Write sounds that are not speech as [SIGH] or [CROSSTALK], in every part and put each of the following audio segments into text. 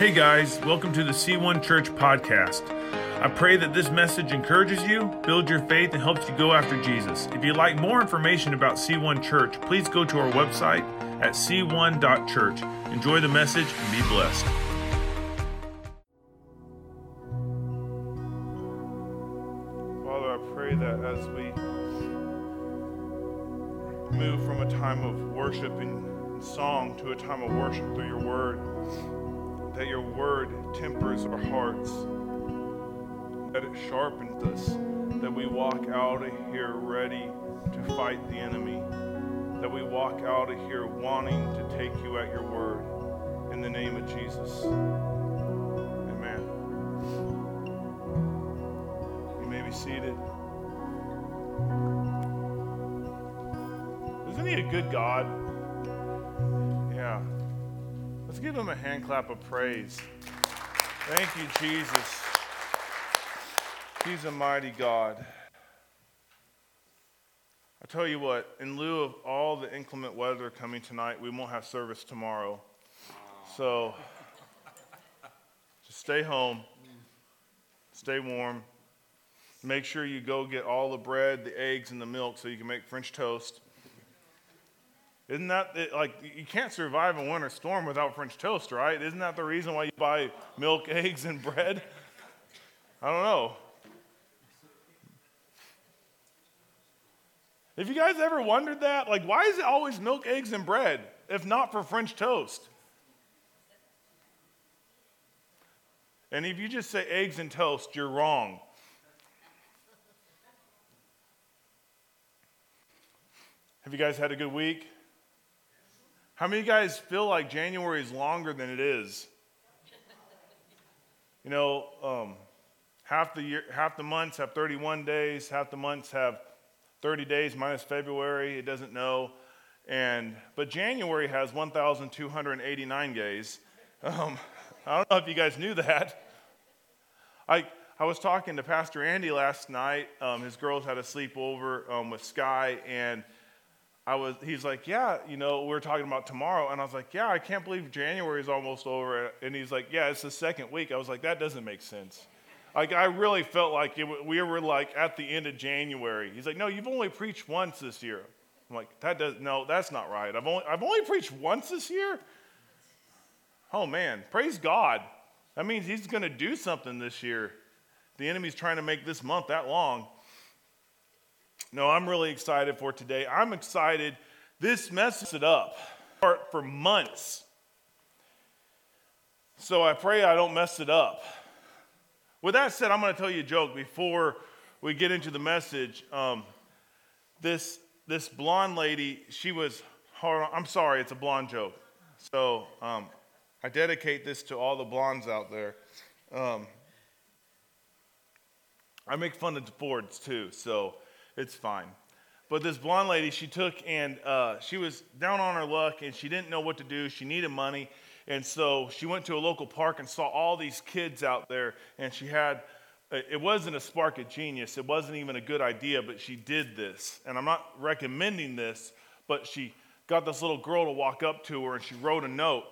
Hey guys, welcome to the C1 Church podcast. I pray that this message encourages you, builds your faith, and helps you go after Jesus. If you'd like more information about C1 Church, please go to our website at c1.church. Enjoy the message and be blessed. Father, I pray that as we move from a time of worship and song to a time of worship through your word, that your word tempers our hearts, that it sharpens us, that we walk out of here ready to fight the enemy, that we walk out of here wanting to take you at your word. In the name of Jesus. Amen. You may be seated. Isn't he a good God? Let's give him a hand clap of praise. Thank you, Jesus. He's a mighty God. I tell you what, in lieu of all the inclement weather coming tonight, we won't have service tomorrow. So just stay home, stay warm. Make sure you go get all the bread, the eggs, and the milk so you can make French toast. Isn't that like you can't survive a winter storm without French toast, right? Isn't that the reason why you buy milk, [LAUGHS] eggs, and bread? I don't know. If you guys ever wondered that, like, why is it always milk, eggs, and bread if not for French toast? And if you just say eggs and toast, you're wrong. Have you guys had a good week? How many of you guys feel like January is longer than it is? You know, um, half the year, half the months have 31 days, half the months have 30 days minus February. It doesn't know, and but January has 1,289 days. Um, I don't know if you guys knew that. I I was talking to Pastor Andy last night. Um, his girls had a sleepover um, with Sky, and I was, he's like, yeah, you know, we're talking about tomorrow. And I was like, yeah, I can't believe January is almost over. And he's like, yeah, it's the second week. I was like, that doesn't make sense. Like, I really felt like it, we were like at the end of January. He's like, no, you've only preached once this year. I'm like, that does, no, that's not right. I've only, I've only preached once this year? Oh man, praise God. That means he's going to do something this year. The enemy's trying to make this month that long. No, I'm really excited for today. I'm excited. This messes it up for months. So I pray I don't mess it up. With that said, I'm going to tell you a joke before we get into the message. Um, this, this blonde lady, she was, I'm sorry, it's a blonde joke. So um, I dedicate this to all the blondes out there. Um, I make fun of Fords too, so it's fine. But this blonde lady, she took and uh, she was down on her luck and she didn't know what to do. She needed money. And so she went to a local park and saw all these kids out there. And she had, it wasn't a spark of genius. It wasn't even a good idea, but she did this. And I'm not recommending this, but she got this little girl to walk up to her and she wrote a note.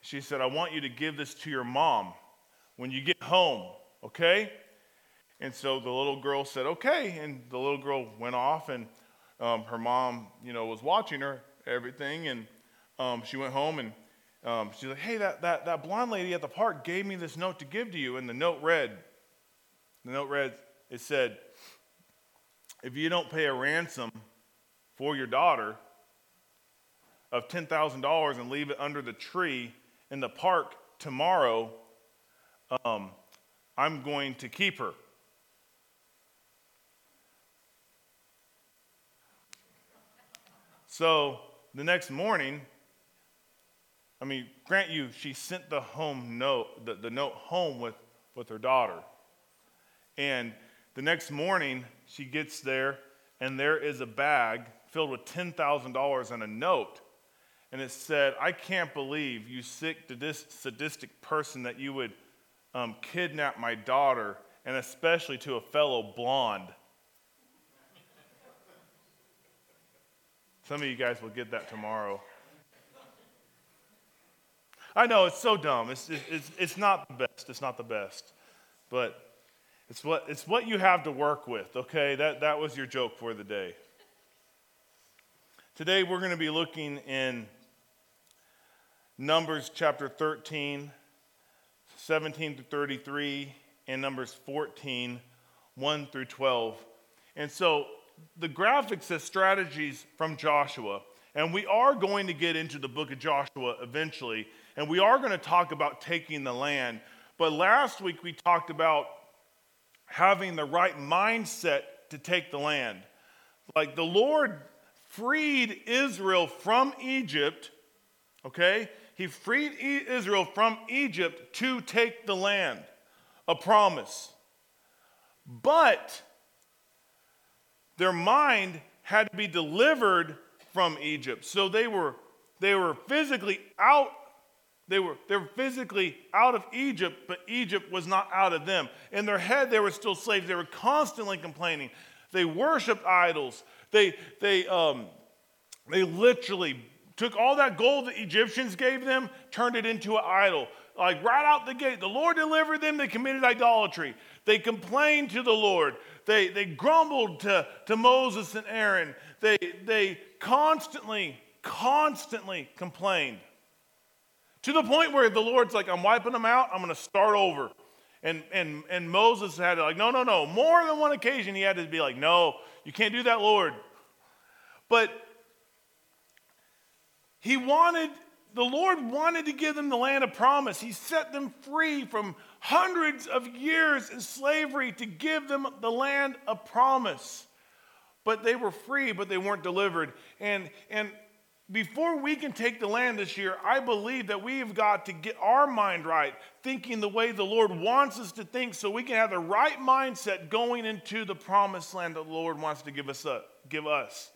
She said, I want you to give this to your mom when you get home, okay? And so the little girl said, okay. And the little girl went off, and um, her mom, you know, was watching her, everything. And um, she went home, and um, she's like, hey, that, that, that blonde lady at the park gave me this note to give to you. And the note read, the note read, it said, if you don't pay a ransom for your daughter of $10,000 and leave it under the tree in the park tomorrow, um, I'm going to keep her. So the next morning, I mean, grant you, she sent the home note, the, the note home with, with her daughter. And the next morning, she gets there, and there is a bag filled with $10,000 and a note. And it said, I can't believe you sick, sadistic person that you would um, kidnap my daughter, and especially to a fellow blonde. Some of you guys will get that tomorrow. I know it's so dumb. It's, it's, it's not the best. It's not the best. But it's what, it's what you have to work with, okay? That, that was your joke for the day. Today we're going to be looking in Numbers chapter 13, 17 to 33, and Numbers 14, 1 through 12. And so the graphic says strategies from Joshua. And we are going to get into the book of Joshua eventually, and we are going to talk about taking the land. But last week we talked about having the right mindset to take the land. Like the Lord freed Israel from Egypt, okay? He freed Israel from Egypt to take the land, a promise. But their mind had to be delivered from Egypt. So they were, they were physically out they were, they were physically out of Egypt, but Egypt was not out of them. In their head, they were still slaves. They were constantly complaining. They worshiped idols. They, they, um, they literally took all that gold the Egyptians gave them, turned it into an idol. Like right out the gate, the Lord delivered them, they committed idolatry. They complained to the Lord. They, they grumbled to, to Moses and Aaron. They, they constantly, constantly complained. To the point where the Lord's like, I'm wiping them out, I'm going to start over. And, and, and Moses had to, like, no, no, no. More than one occasion, he had to be like, no, you can't do that, Lord. But he wanted, the Lord wanted to give them the land of promise. He set them free from hundreds of years in slavery to give them the land of promise. But they were free, but they weren't delivered. And, and before we can take the land this year, I believe that we've got to get our mind right, thinking the way the Lord wants us to think, so we can have the right mindset going into the promised land that the Lord wants to give us. Uh, give us.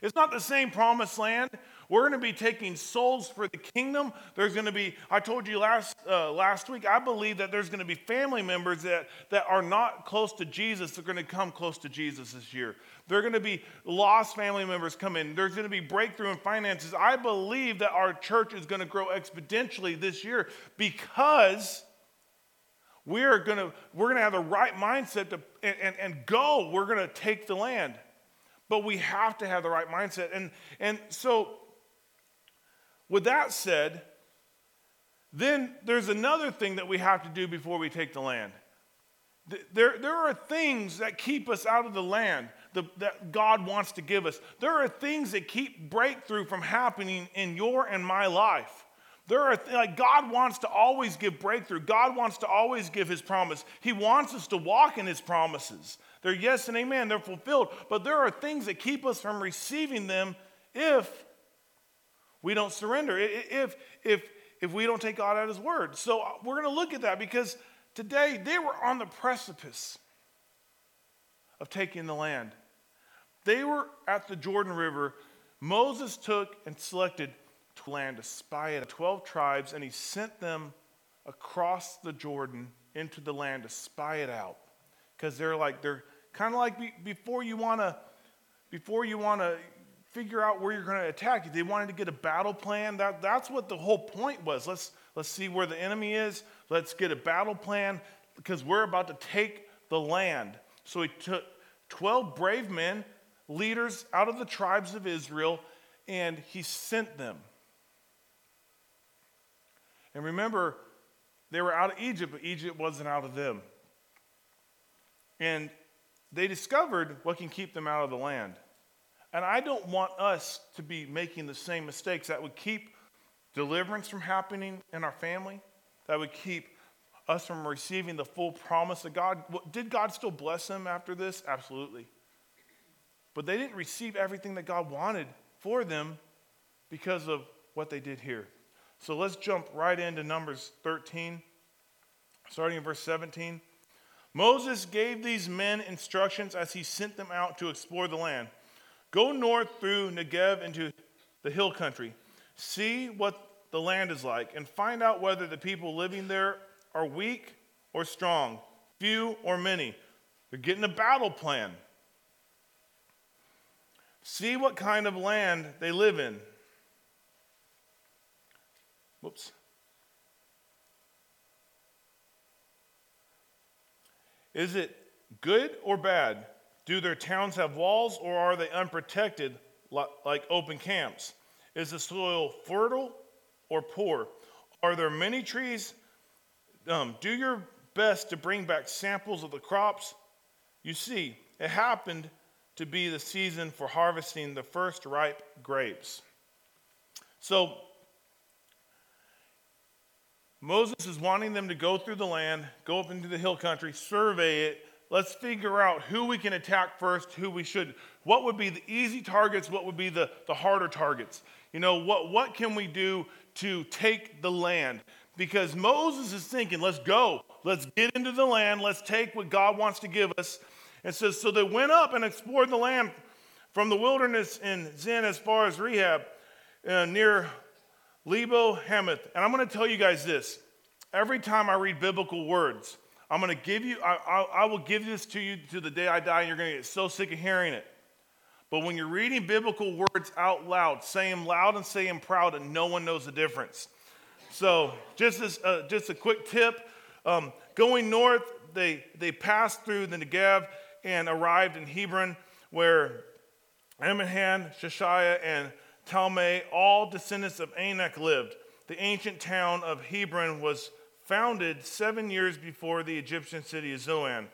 It's not the same promised land. We're going to be taking souls for the kingdom. There's going to be, I told you last, uh, last week, I believe that there's going to be family members that, that are not close to Jesus. They're going to come close to Jesus this year. There are going to be lost family members come in. There's going to be breakthrough in finances. I believe that our church is going to grow exponentially this year because we're going to, we're going to have the right mindset to, and, and, and go. We're going to take the land. But we have to have the right mindset. And, and so with that said, then there's another thing that we have to do before we take the land. There, there are things that keep us out of the land that God wants to give us. There are things that keep breakthrough from happening in your and my life. There are like God wants to always give breakthrough. God wants to always give his promise. He wants us to walk in his promises. They're yes and amen, they're fulfilled, but there are things that keep us from receiving them if we don't surrender, if, if, if we don't take God at His word. So uh, we're going to look at that because today they were on the precipice of taking the land. They were at the Jordan River. Moses took and selected to land to spy at 12 tribes, and he sent them across the Jordan into the land to spy it out. Because they're like, they're kind of like be, before you want to, before you want to figure out where you're going to attack. They wanted to get a battle plan. That, that's what the whole point was. Let's, let's see where the enemy is. Let's get a battle plan because we're about to take the land. So he took 12 brave men, leaders out of the tribes of Israel, and he sent them. And remember, they were out of Egypt, but Egypt wasn't out of them. And they discovered what can keep them out of the land. And I don't want us to be making the same mistakes that would keep deliverance from happening in our family, that would keep us from receiving the full promise of God. Did God still bless them after this? Absolutely. But they didn't receive everything that God wanted for them because of what they did here. So let's jump right into Numbers 13, starting in verse 17. Moses gave these men instructions as he sent them out to explore the land. Go north through Negev into the hill country. See what the land is like, and find out whether the people living there are weak or strong, few or many. They're getting a battle plan. See what kind of land they live in. Whoops. Is it good or bad? Do their towns have walls or are they unprotected like open camps? Is the soil fertile or poor? Are there many trees? Um, do your best to bring back samples of the crops. You see, it happened to be the season for harvesting the first ripe grapes. So, Moses is wanting them to go through the land, go up into the hill country, survey it. Let's figure out who we can attack first, who we should. What would be the easy targets? What would be the, the harder targets? You know, what, what can we do to take the land? Because Moses is thinking, let's go. Let's get into the land. Let's take what God wants to give us. And says, So they went up and explored the land from the wilderness in Zin as far as Rehab, uh, near Lebo Hamath. And I'm going to tell you guys this every time I read biblical words, I'm going to give you, I, I, I will give this to you to the day I die, and you're going to get so sick of hearing it. But when you're reading biblical words out loud, say them loud and say them proud, and no one knows the difference. So, just, as, uh, just a quick tip um, going north, they, they passed through the Negev and arrived in Hebron, where Amminadab, Sheshaiah, and Talmai, all descendants of Anak, lived. The ancient town of Hebron was founded seven years before the Egyptian city of Zoan.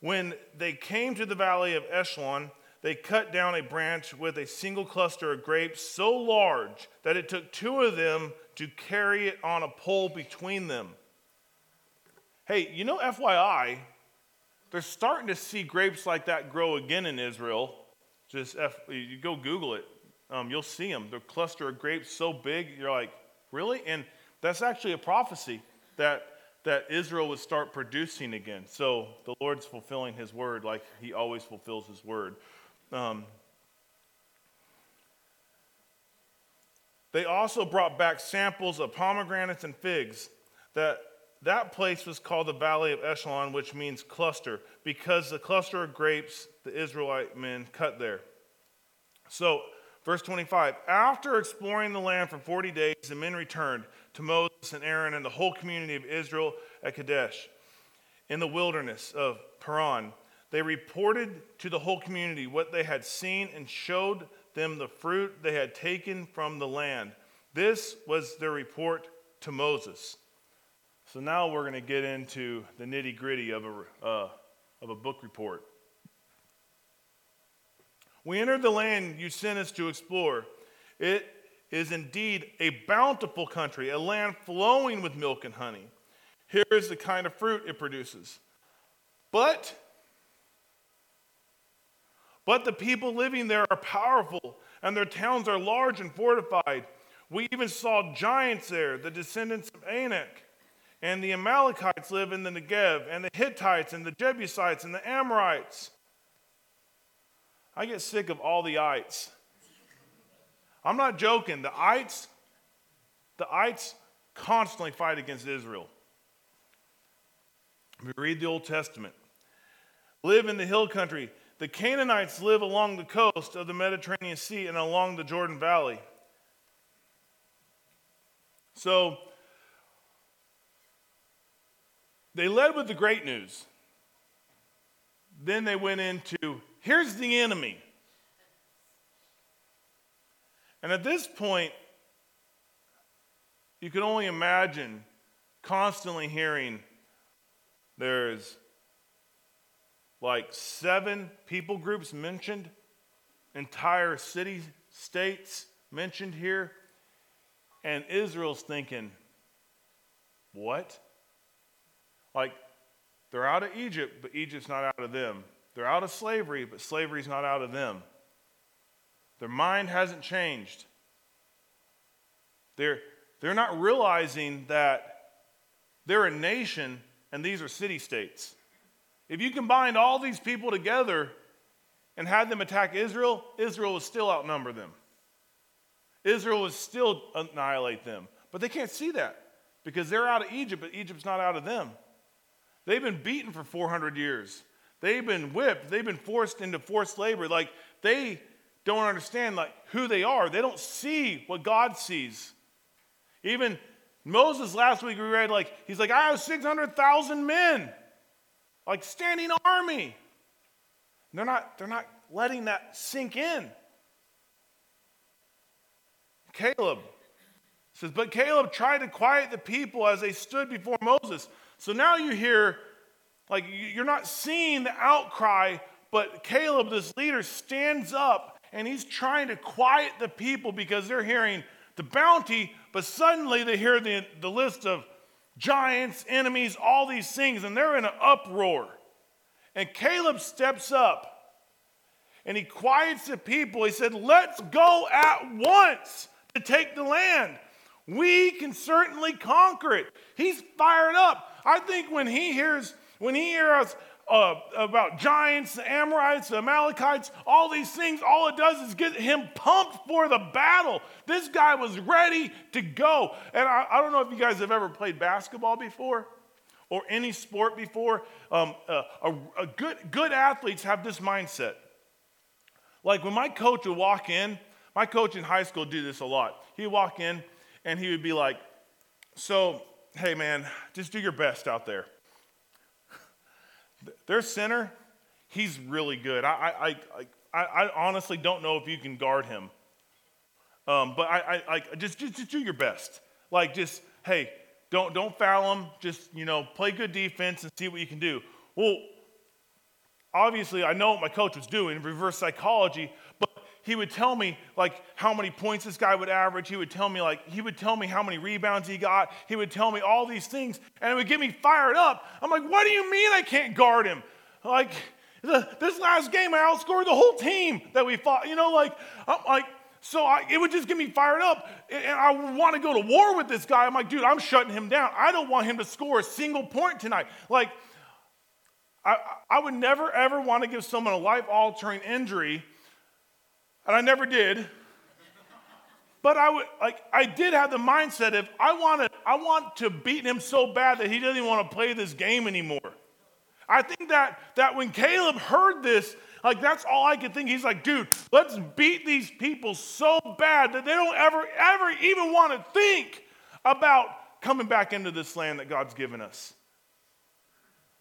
When they came to the valley of Eshcol, they cut down a branch with a single cluster of grapes so large that it took two of them to carry it on a pole between them. Hey, you know, FYI, they're starting to see grapes like that grow again in Israel. Just F, you go Google it, um, you'll see them. The cluster of grapes so big, you're like, really? And that's actually a prophecy that that Israel would start producing again. So the Lord's fulfilling His word like He always fulfills His word. Um, they also brought back samples of pomegranates and figs that that place was called the Valley of Eshcol, which means cluster, because the cluster of grapes the Israelite men cut there. So, verse 25 After exploring the land for 40 days, the men returned to Moses and Aaron and the whole community of Israel at Kadesh in the wilderness of Paran. They reported to the whole community what they had seen and showed them the fruit they had taken from the land. This was their report to Moses. So now we're going to get into the nitty gritty of a, uh, of a book report. We entered the land you sent us to explore. It is indeed a bountiful country, a land flowing with milk and honey. Here is the kind of fruit it produces. But, but the people living there are powerful, and their towns are large and fortified. We even saw giants there, the descendants of Anak and the Amalekites live in the Negev, and the Hittites, and the Jebusites, and the Amorites. I get sick of all the ites. I'm not joking. The ites, the ites constantly fight against Israel. We read the Old Testament. Live in the hill country. The Canaanites live along the coast of the Mediterranean Sea and along the Jordan Valley. So, They led with the great news. Then they went into here's the enemy. And at this point, you can only imagine constantly hearing there's like seven people groups mentioned, entire city states mentioned here, and Israel's thinking, what? Like, they're out of Egypt, but Egypt's not out of them. They're out of slavery, but slavery's not out of them. Their mind hasn't changed. They're, they're not realizing that they're a nation and these are city states. If you combined all these people together and had them attack Israel, Israel would still outnumber them. Israel would still annihilate them. But they can't see that because they're out of Egypt, but Egypt's not out of them. They've been beaten for 400 years. They've been whipped. They've been forced into forced labor. Like they don't understand like who they are. They don't see what God sees. Even Moses last week we read like he's like I have 600,000 men. like standing army. They're not, they're not letting that sink in. Caleb says, But Caleb tried to quiet the people as they stood before Moses. So now you hear, like, you're not seeing the outcry, but Caleb, this leader, stands up and he's trying to quiet the people because they're hearing the bounty, but suddenly they hear the, the list of giants, enemies, all these things, and they're in an uproar. And Caleb steps up and he quiets the people. He said, Let's go at once to take the land. We can certainly conquer it. He's fired up. I think when he hears, when he hears uh, about giants, the Amorites, the Amalekites, all these things, all it does is get him pumped for the battle. This guy was ready to go. And I, I don't know if you guys have ever played basketball before or any sport before. Um, uh, a, a good, good athletes have this mindset. Like when my coach would walk in, my coach in high school did this a lot. He'd walk in and he would be like, So, hey man, just do your best out there. Their center, he's really good. I, I, I, I honestly don't know if you can guard him. Um, but I, I, I just, just, just do your best. Like, just, hey, don't, don't foul him. Just, you know, play good defense and see what you can do. Well, obviously, I know what my coach was doing, reverse psychology, he would tell me like how many points this guy would average. He would tell me like he would tell me how many rebounds he got. He would tell me all these things, and it would get me fired up. I'm like, what do you mean I can't guard him? Like the, this last game, I outscored the whole team that we fought. You know, like I'm like. So I, it would just get me fired up, and I want to go to war with this guy. I'm like, dude, I'm shutting him down. I don't want him to score a single point tonight. Like, I, I would never ever want to give someone a life altering injury and I never did. But I would like I did have the mindset if I wanted I want to beat him so bad that he doesn't even want to play this game anymore. I think that that when Caleb heard this, like that's all I could think. He's like, dude, let's beat these people so bad that they don't ever, ever even want to think about coming back into this land that God's given us.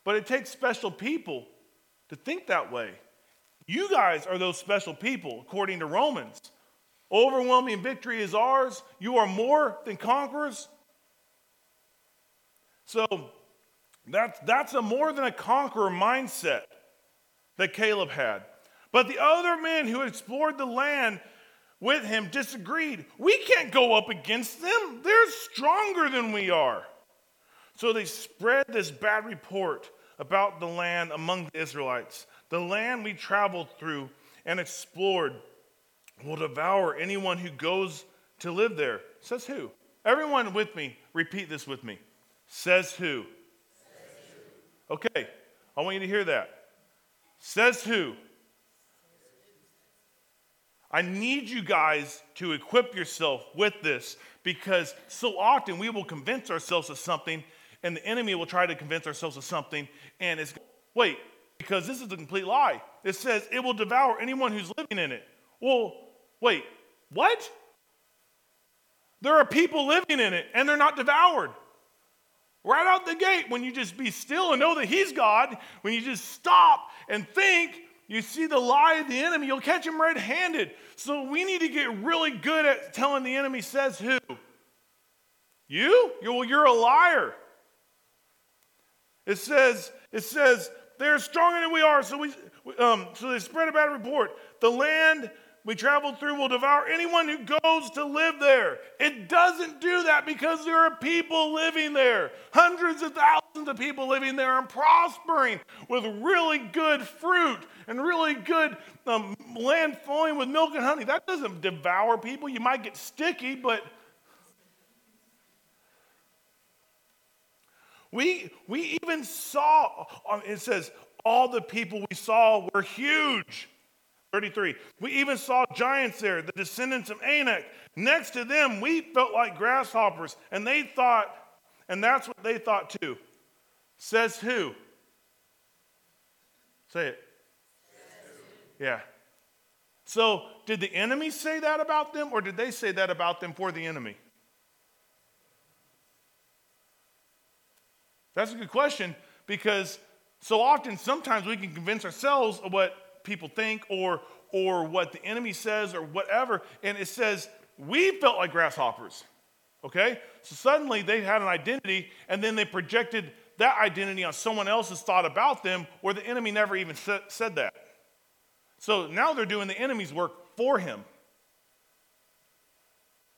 But it takes special people to think that way. You guys are those special people, according to Romans. Overwhelming victory is ours. You are more than conquerors. So that's, that's a more than a conqueror mindset that Caleb had. But the other men who explored the land with him disagreed. We can't go up against them, they're stronger than we are. So they spread this bad report about the land among the Israelites. The land we traveled through and explored will devour anyone who goes to live there. Says who? Everyone with me, repeat this with me. Says who? Says who? Okay, I want you to hear that. Says who? I need you guys to equip yourself with this because so often we will convince ourselves of something and the enemy will try to convince ourselves of something and it's wait because this is a complete lie. It says it will devour anyone who's living in it. Well, wait, what? There are people living in it and they're not devoured. Right out the gate, when you just be still and know that He's God, when you just stop and think, you see the lie of the enemy, you'll catch him red handed. So we need to get really good at telling the enemy says who? You? Well, you're a liar. It says, it says, they're stronger than we are. So, we, um, so they spread a bad report. The land we traveled through will devour anyone who goes to live there. It doesn't do that because there are people living there, hundreds of thousands of people living there and prospering with really good fruit and really good um, land flowing with milk and honey. That doesn't devour people. You might get sticky, but We, we even saw, um, it says, all the people we saw were huge. 33. We even saw giants there, the descendants of Anak. Next to them, we felt like grasshoppers, and they thought, and that's what they thought too. Says who? Say it. Yeah. So, did the enemy say that about them, or did they say that about them for the enemy? That's a good question because So often, sometimes we can convince ourselves of what people think or, or what the enemy says or whatever, and it says, we felt like grasshoppers. Okay? So suddenly they had an identity, and then they projected that identity on someone else's thought about them, where the enemy never even said that. So now they're doing the enemy's work for him.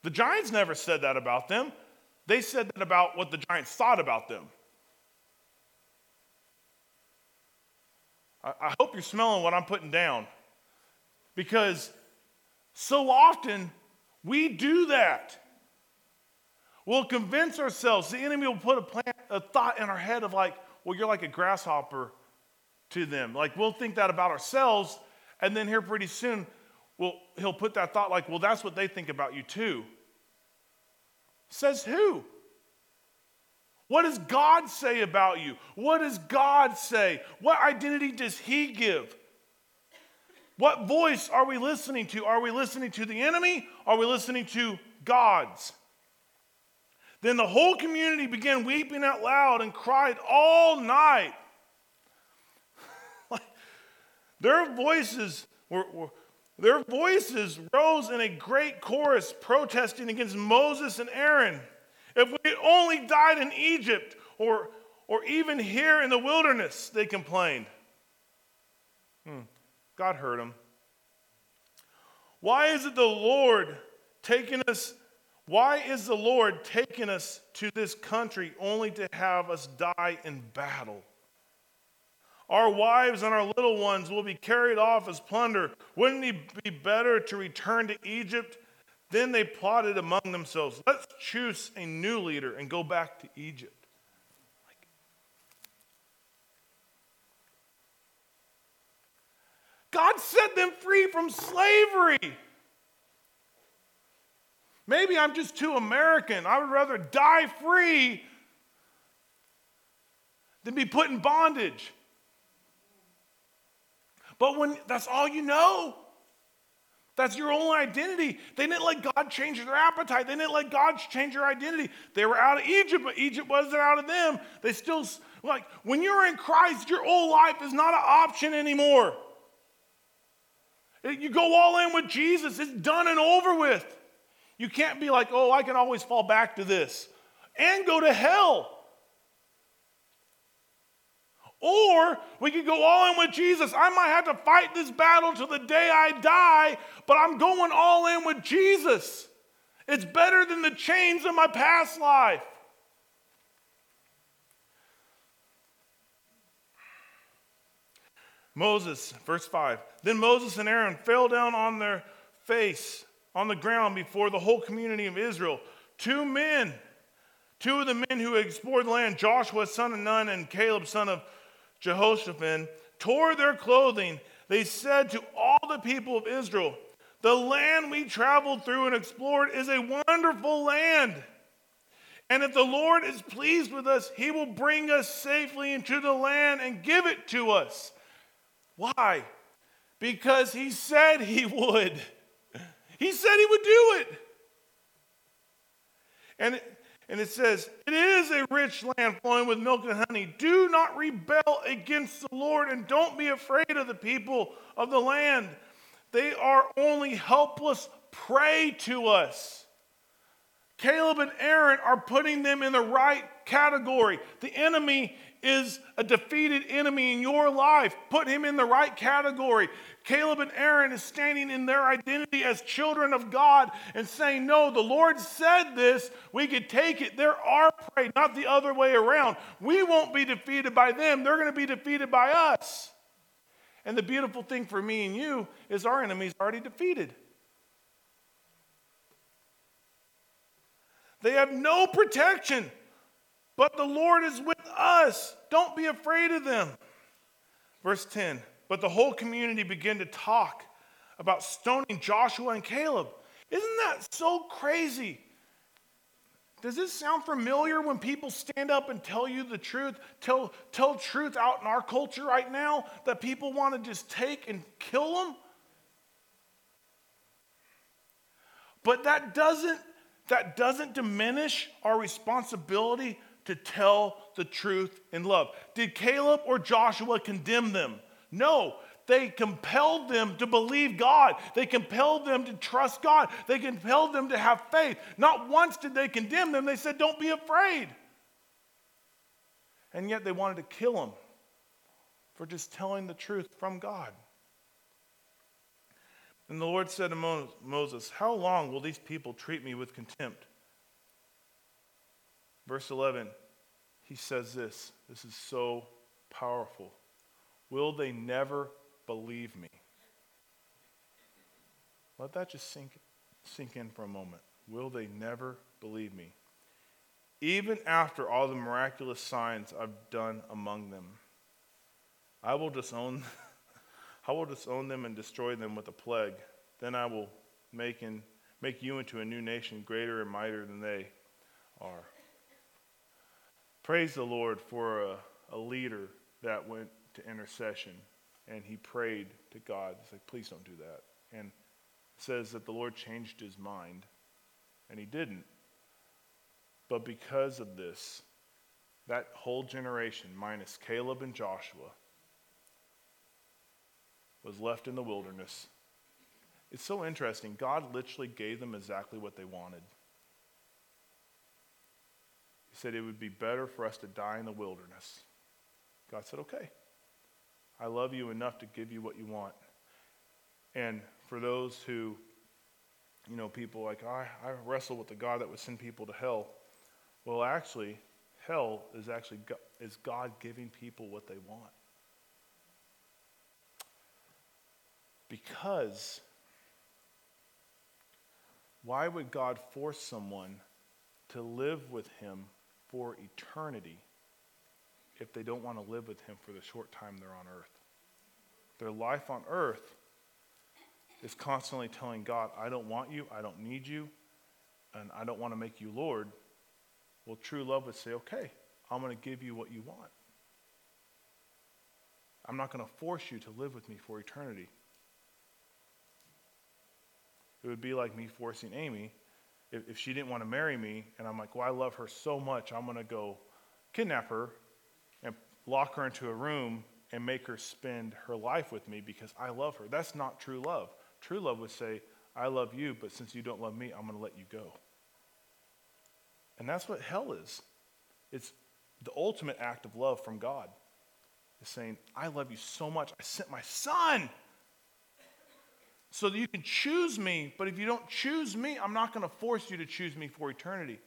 The Giants never said that about them. They said that about what the Giants thought about them. I, hope you're smelling what I'm putting down. Because so often we do that. We'll convince ourselves, the enemy will put a, plan, a thought in our head of like, well, you're like a grasshopper to them. Like we'll think that about ourselves, and then here pretty soon, well, he'll put that thought like, well, that's what they think about you too. Says who? What does God say about you? What does God say? What identity does He give? What voice are we listening to? Are we listening to the enemy? Are we listening to God's? Then the whole community began weeping out loud and cried all night. [LAUGHS] their voices were, were, their voices rose in a great chorus protesting against Moses and Aaron. If we only died in Egypt or, or even here in the wilderness, they complained. Hmm. God heard them. Why is it the Lord taking us why is the Lord taking us to this country only to have us die in battle? Our wives and our little ones will be carried off as plunder. Wouldn't it be better to return to Egypt? Then they plotted among themselves let's choose a new leader and go back to Egypt. God set them free from slavery. Maybe I'm just too American. I would rather die free than be put in bondage. But when that's all you know, that's your only identity. They didn't let God change their appetite. They didn't let God change their identity. They were out of Egypt, but Egypt wasn't out of them. They still, like, when you're in Christ, your old life is not an option anymore. You go all in with Jesus, it's done and over with. You can't be like, oh, I can always fall back to this and go to hell. Or we could go all in with Jesus. I might have to fight this battle till the day I die, but I'm going all in with Jesus. It's better than the chains of my past life. Moses, verse 5. Then Moses and Aaron fell down on their face on the ground before the whole community of Israel. Two men, two of the men who explored the land, Joshua son of Nun and Caleb son of Jehoshaphat, tore their clothing. They said to all the people of Israel, The land we traveled through and explored is a wonderful land. And if the Lord is pleased with us, he will bring us safely into the land and give it to us. Why? Because he said he [LAUGHS] would. He said he would do it. And, and it says, It is a rich land flowing with milk and honey. Do not rebel against the Lord and don't be afraid of the people of the land. They are only helpless prey to us. Caleb and Aaron are putting them in the right category. The enemy is a defeated enemy in your life. Put him in the right category. Caleb and Aaron is standing in their identity as children of God and saying, No, the Lord said this. We could take it. They're our prey, not the other way around. We won't be defeated by them, they're going to be defeated by us. And the beautiful thing for me and you is our enemy's already defeated. They have no protection, but the Lord is with us. Don't be afraid of them. Verse 10. But the whole community began to talk about stoning Joshua and Caleb. Isn't that so crazy? Does this sound familiar when people stand up and tell you the truth, tell, tell truth out in our culture right now that people want to just take and kill them? But that doesn't, that doesn't diminish our responsibility to tell the truth in love. Did Caleb or Joshua condemn them? No. They compelled them to believe God. They compelled them to trust God. They compelled them to have faith. Not once did they condemn them. They said, Don't be afraid. And yet they wanted to kill them for just telling the truth from God. And the Lord said to Moses, How long will these people treat me with contempt? Verse 11, he says this. This is so powerful. Will they never believe me? Let that just sink, sink in for a moment. Will they never believe me? Even after all the miraculous signs I've done among them, I will disown, I will disown them and destroy them with a plague. Then I will make, in, make you into a new nation, greater and mightier than they are. Praise the Lord for a, a leader that went to intercession and he prayed to God. He's like, please don't do that. And says that the Lord changed his mind, and he didn't. But because of this, that whole generation, minus Caleb and Joshua, was left in the wilderness. It's so interesting. God literally gave them exactly what they wanted. He said it would be better for us to die in the wilderness. God said, okay. I love you enough to give you what you want. And for those who, you know, people like, I, I wrestle with the God that would send people to hell. Well, actually, hell is actually is God giving people what they want. Because why would God force someone to live with him for eternity if they don't want to live with him for the short time they're on earth. Their life on earth is constantly telling God, I don't want you, I don't need you, and I don't want to make you Lord. Well, true love would say, okay, I'm going to give you what you want. I'm not going to force you to live with me for eternity. It would be like me forcing Amy if, if she didn't want to marry me, and I'm like, well, I love her so much, I'm going to go kidnap her and lock her into a room and make her spend her life with me because I love her. That's not true love. True love would say, I love you, but since you don't love me, I'm going to let you go. And that's what hell is. It's the ultimate act of love from God. Is saying, I love you so much. I sent my son so that you can choose me, but if you don't choose me, I'm not going to force you to choose me for eternity.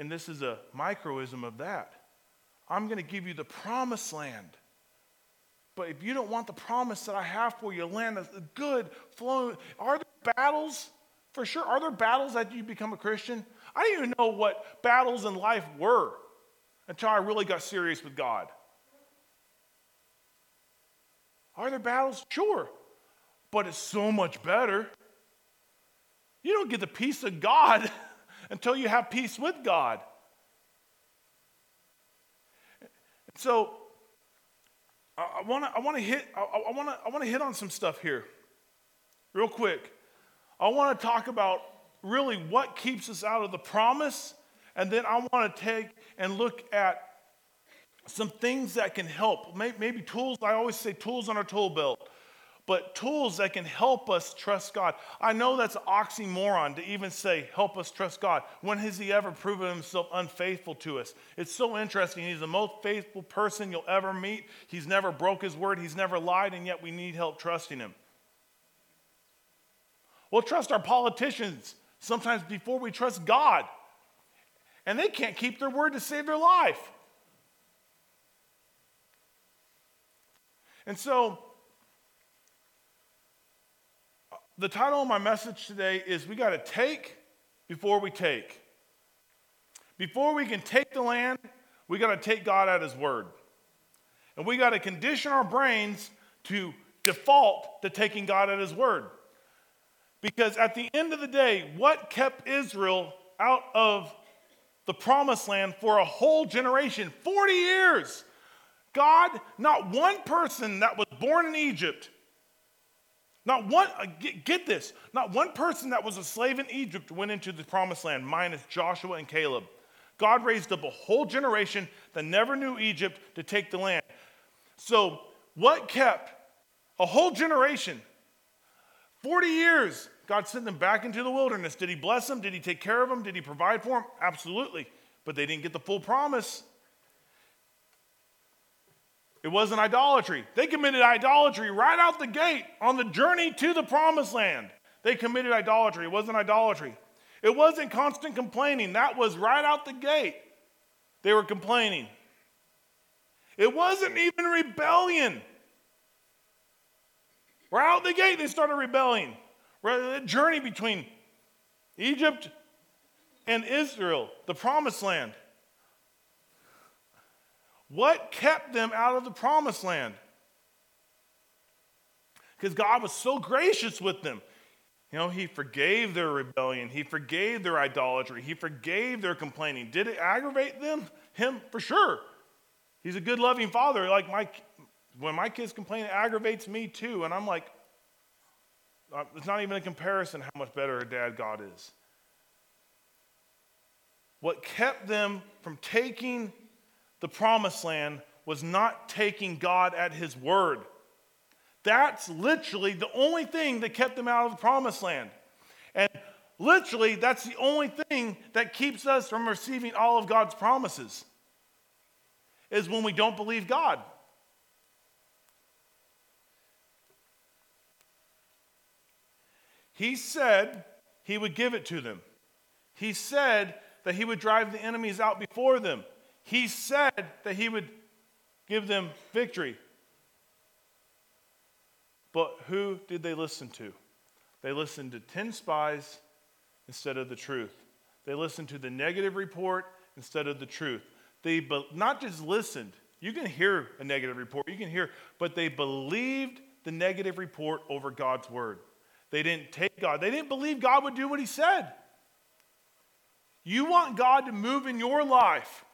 And this is a microism of that. I'm going to give you the promised land. But if you don't want the promise that I have for you, land is good, flowing, are there battles? For sure. Are there battles that you become a Christian? I didn't even know what battles in life were until I really got serious with God. Are there battles? Sure. But it's so much better. You don't get the peace of God [LAUGHS] until you have peace with God. So I want to I want to hit I want to I want to hit on some stuff here, real quick. I want to talk about really what keeps us out of the promise, and then I want to take and look at some things that can help. Maybe tools. I always say tools on our tool belt but tools that can help us trust God. I know that's oxymoron to even say, help us trust God. When has He ever proven Himself unfaithful to us? It's so interesting. He's the most faithful person you'll ever meet. He's never broke His word, He's never lied, and yet we need help trusting Him. We'll trust our politicians sometimes before we trust God, and they can't keep their word to save their life. And so, the title of my message today is We Got to Take Before We Take. Before we can take the land, we got to take God at His word. And we got to condition our brains to default to taking God at His word. Because at the end of the day, what kept Israel out of the promised land for a whole generation 40 years? God, not one person that was born in Egypt not one, uh, get, get, this, not one person that was a slave in Egypt went into the promised land, minus Joshua and Caleb. God raised up a whole generation that never knew Egypt to take the land. So, what kept a whole generation? 40 years, God sent them back into the wilderness. Did He bless them? Did He take care of them? Did He provide for them? Absolutely. But they didn't get the full promise. It wasn't idolatry. They committed idolatry right out the gate on the journey to the promised land. They committed idolatry. It wasn't idolatry. It wasn't constant complaining. That was right out the gate. They were complaining. It wasn't even rebellion. Right out the gate, they started rebelling. Right, The journey between Egypt and Israel, the promised land. What kept them out of the promised land? Because God was so gracious with them. You know, He forgave their rebellion, He forgave their idolatry, He forgave their complaining. Did it aggravate them? Him, for sure. He's a good, loving father. Like, my, when my kids complain, it aggravates me too. And I'm like, uh, it's not even a comparison how much better a dad God is. What kept them from taking the promised land was not taking God at his word. That's literally the only thing that kept them out of the promised land. And literally, that's the only thing that keeps us from receiving all of God's promises is when we don't believe God. He said he would give it to them. He said that he would drive the enemies out before them. He said that he would give them victory. But who did they listen to? They listened to 10 spies instead of the truth. They listened to the negative report instead of the truth. They be- not just listened, you can hear a negative report, you can hear, but they believed the negative report over God's word. They didn't take God, they didn't believe God would do what he said. You want God to move in your life.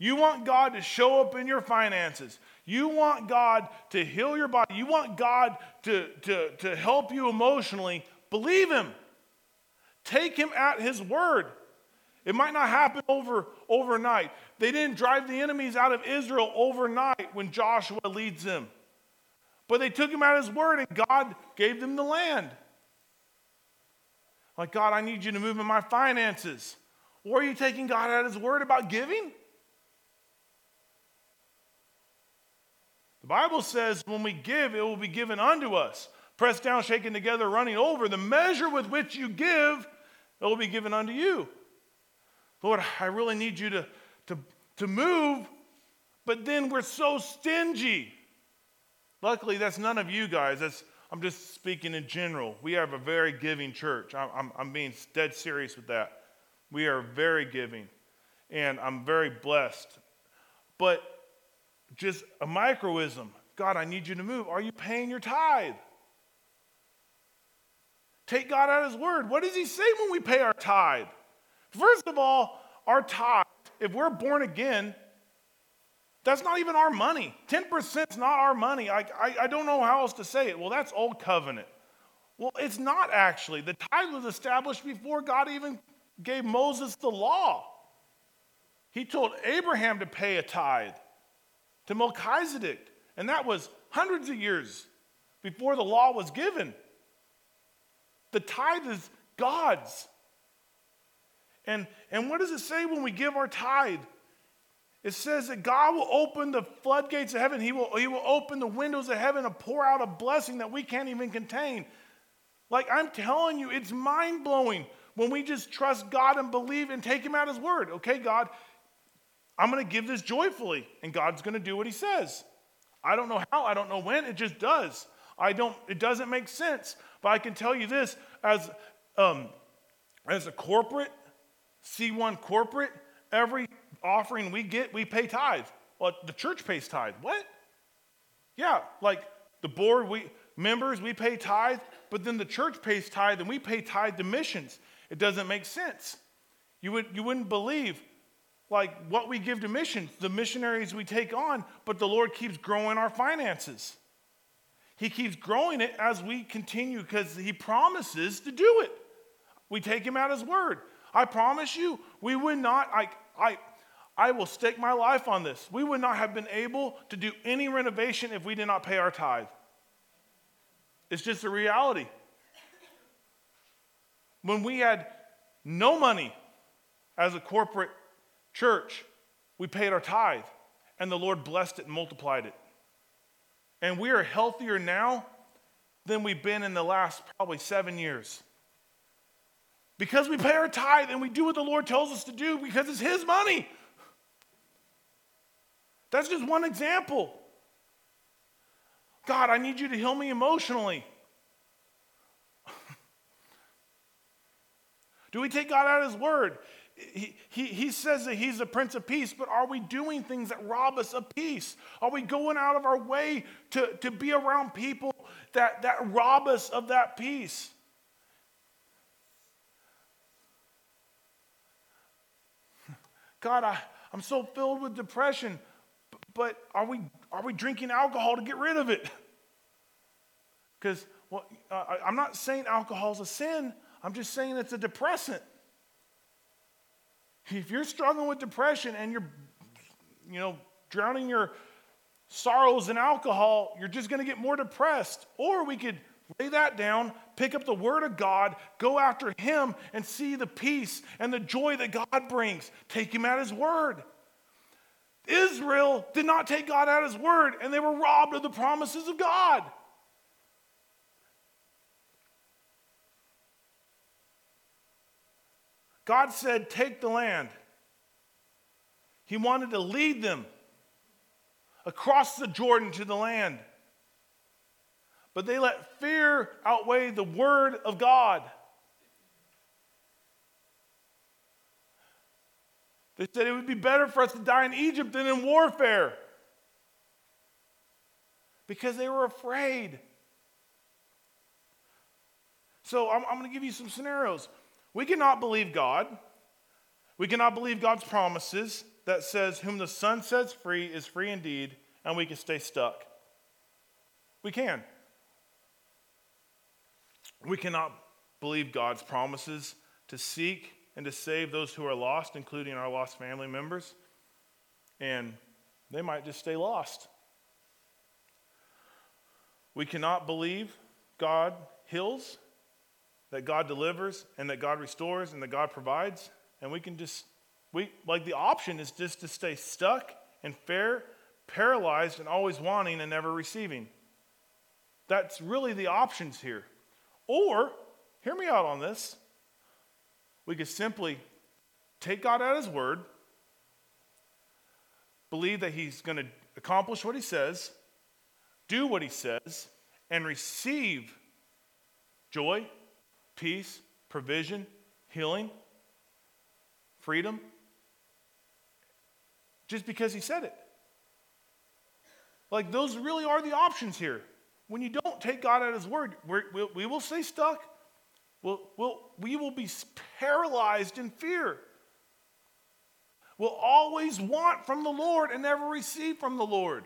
You want God to show up in your finances. You want God to heal your body. You want God to, to, to help you emotionally. Believe Him. Take Him at His word. It might not happen over, overnight. They didn't drive the enemies out of Israel overnight when Joshua leads them. But they took him at his word and God gave them the land. Like, God, I need you to move in my finances. Or are you taking God at his word about giving? Bible says when we give, it will be given unto us. Pressed down, shaken together, running over. The measure with which you give, it will be given unto you. Lord, I really need you to, to, to move, but then we're so stingy. Luckily, that's none of you guys. That's, I'm just speaking in general. We have a very giving church. I'm, I'm, I'm being dead serious with that. We are very giving, and I'm very blessed. But just a microism. God, I need you to move. Are you paying your tithe? Take God at His word. What does He say when we pay our tithe? First of all, our tithe, if we're born again, that's not even our money. 10% is not our money. I, I, I, don't know how else to say it. Well, that's old covenant. Well, it's not actually. The tithe was established before God even gave Moses the law. He told Abraham to pay a tithe to Melchizedek. And that was hundreds of years before the law was given. The tithe is God's. And, and what does it say when we give our tithe? It says that God will open the floodgates of heaven. He will, he will open the windows of heaven and pour out a blessing that we can't even contain. Like I'm telling you, it's mind blowing when we just trust God and believe and take Him at His word. Okay, God, I'm going to give this joyfully, and God's going to do what He says. I don't know how, I don't know when, it just does. I don't, it doesn't make sense. But I can tell you this as, um, as a corporate, C1 corporate, every offering we get, we pay tithe. Well, the church pays tithe. What? Yeah, like the board, we members, we pay tithe, but then the church pays tithe and we pay tithe to missions. It doesn't make sense. You, would, you wouldn't believe like what we give to missions, the missionaries we take on, but the Lord keeps growing our finances. He keeps growing it as we continue because He promises to do it. We take Him at His word. I promise you, we would not, I, I, I will stake my life on this. We would not have been able to do any renovation if we did not pay our tithe. It's just a reality. When we had no money as a corporate church, we paid our tithe, and the Lord blessed it and multiplied it. And we are healthier now than we've been in the last probably seven years. Because we pay our tithe and we do what the Lord tells us to do because it's His money. That's just one example. God, I need you to heal me emotionally. [LAUGHS] do we take God at His word? He, he, he says that he's the Prince of Peace, but are we doing things that rob us of peace? Are we going out of our way to, to be around people that, that rob us of that peace? [LAUGHS] God, I, I'm so filled with depression, but are we, are we drinking alcohol to get rid of it? [LAUGHS] Because well, uh, I'm not saying alcohol is a sin, I'm just saying it's a depressant. If you're struggling with depression and you're, you know, drowning your sorrows in alcohol, you're just going to get more depressed. Or we could lay that down, pick up the Word of God, go after Him, and see the peace and the joy that God brings. Take Him at His Word. Israel did not take God at His Word, and they were robbed of the promises of God. God said, Take the land. He wanted to lead them across the Jordan to the land. But they let fear outweigh the word of God. They said it would be better for us to die in Egypt than in warfare because they were afraid. So I'm, I'm going to give you some scenarios. We cannot believe God. We cannot believe God's promises that says, Whom the Son sets free is free indeed, and we can stay stuck. We can. We cannot believe God's promises to seek and to save those who are lost, including our lost family members, and they might just stay lost. We cannot believe God heals that God delivers and that God restores and that God provides. And we can just, we like the option is just to stay stuck and fair, paralyzed, and always wanting and never receiving. That's really the options here. Or, hear me out on this, we could simply take God at His word, believe that He's going to accomplish what He says, do what He says, and receive joy, peace, provision, healing, freedom, just because he said it. Like, those really are the options here. When you don't take God at his word, we we will stay stuck. We'll, we'll, we will be paralyzed in fear. We'll always want from the Lord and never receive from the Lord.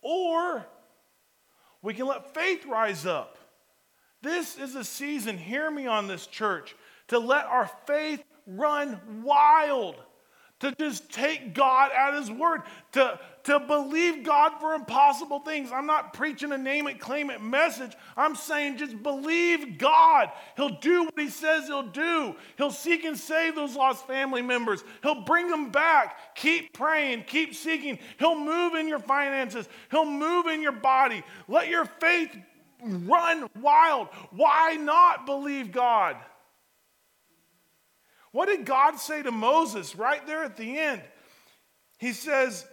Or we can let faith rise up. This is a season, hear me on this church, to let our faith run wild to just take God at His word, to, to believe God for impossible things. I'm not preaching a name it, claim it message. I'm saying just believe God. He'll do what He says He'll do. He'll seek and save those lost family members, He'll bring them back. Keep praying, keep seeking. He'll move in your finances, He'll move in your body. Let your faith run wild. Why not believe God? What did God say to Moses right there at the end? He says,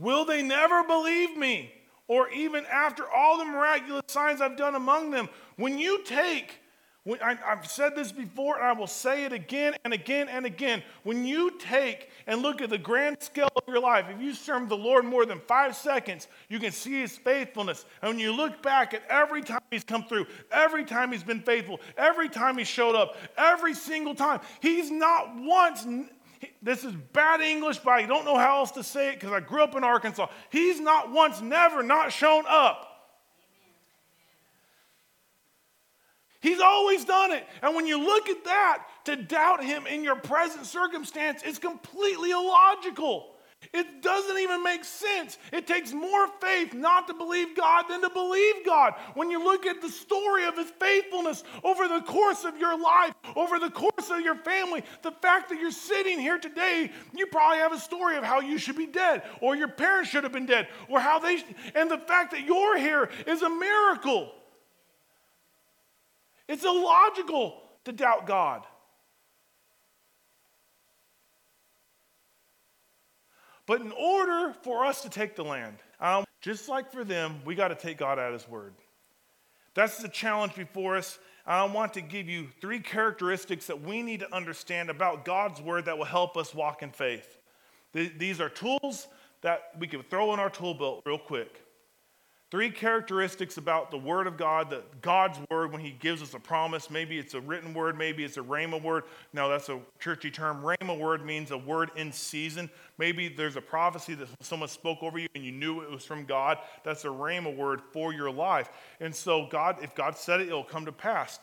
Will they never believe me? Or even after all the miraculous signs I've done among them? When you take when, I, have said this before, and I will say it again and again and again. When you take and look at the grand scale of your life, if you serve the Lord more than five seconds, you can see His faithfulness. And when you look back at every time He's come through, every time He's been faithful, every time He showed up, every single time, He's not once. This is bad English, but I don't know how else to say it because I grew up in Arkansas. He's not once, never not shown up. He's always done it. And when you look at that, to doubt him in your present circumstance is completely illogical. It doesn't even make sense. It takes more faith not to believe God than to believe God. When you look at the story of his faithfulness over the course of your life, over the course of your family, the fact that you're sitting here today, you probably have a story of how you should be dead, or your parents should have been dead, or how they, and the fact that you're here is a miracle. It's illogical to doubt God. But in order for us to take the land, um, just like for them, we got to take God at His word. That's the challenge before us. I want to give you three characteristics that we need to understand about God's word that will help us walk in faith. These are tools that we can throw in our tool belt real quick. Three characteristics about the Word of God, that God's Word, when He gives us a promise, maybe it's a written word, maybe it's a rhema word. Now, that's a churchy term. Rhema word means a word in season. Maybe there's a prophecy that someone spoke over you and you knew it was from God. That's a rhema word for your life. And so, God, if God said it, it'll come to pass.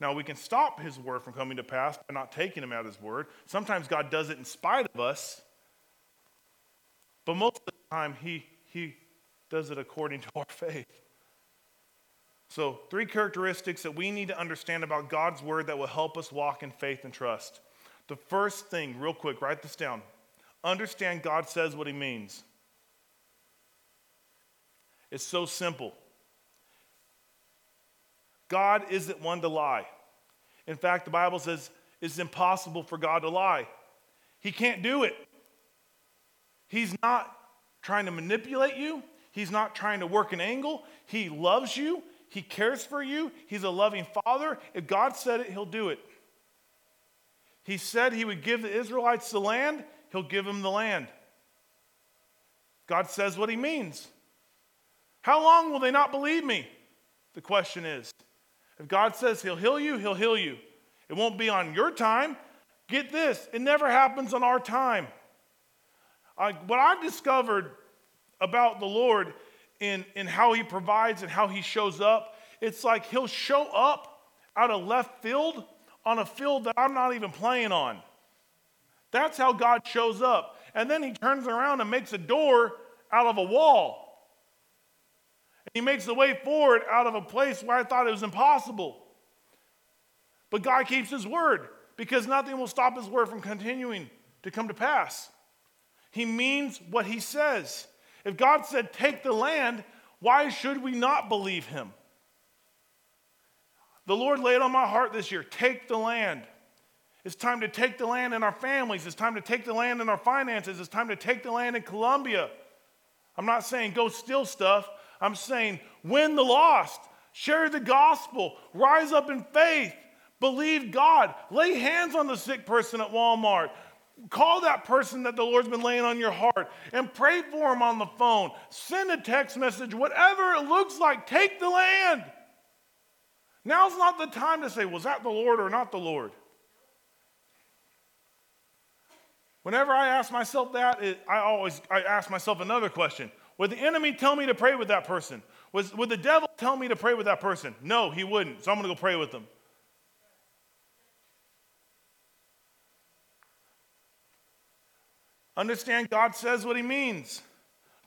Now, we can stop His Word from coming to pass by not taking Him at His Word. Sometimes God does it in spite of us, but most of the time, He, he does it according to our faith. So, three characteristics that we need to understand about God's word that will help us walk in faith and trust. The first thing, real quick, write this down. Understand God says what he means. It's so simple. God isn't one to lie. In fact, the Bible says it's impossible for God to lie. He can't do it. He's not trying to manipulate you, He's not trying to work an angle. He loves you. He cares for you. He's a loving father. If God said it, he'll do it. He said he would give the Israelites the land, he'll give them the land. God says what he means. How long will they not believe me? The question is. If God says he'll heal you, he'll heal you. It won't be on your time. Get this, it never happens on our time. I, what I've discovered about the Lord in, in how he provides and how he shows up. It's like he'll show up out of left field on a field that I'm not even playing on. That's how God shows up. And then he turns around and makes a door out of a wall. And he makes the way forward out of a place where I thought it was impossible. But God keeps his word because nothing will stop his word from continuing to come to pass. He means what he says. If God said, take the land, why should we not believe him? The Lord laid on my heart this year take the land. It's time to take the land in our families. It's time to take the land in our finances. It's time to take the land in Colombia. I'm not saying go steal stuff. I'm saying win the lost, share the gospel, rise up in faith, believe God, lay hands on the sick person at Walmart, Call that person that the Lord's been laying on your heart and pray for them on the phone. Send a text message, whatever it looks like, take the land. Now's not the time to say, was that the Lord or not the Lord? Whenever I ask myself that, it, I always I ask myself another question. Would the enemy tell me to pray with that person? Was, would the devil tell me to pray with that person? No, he wouldn't. So I'm going to go pray with them. Understand God says what he means.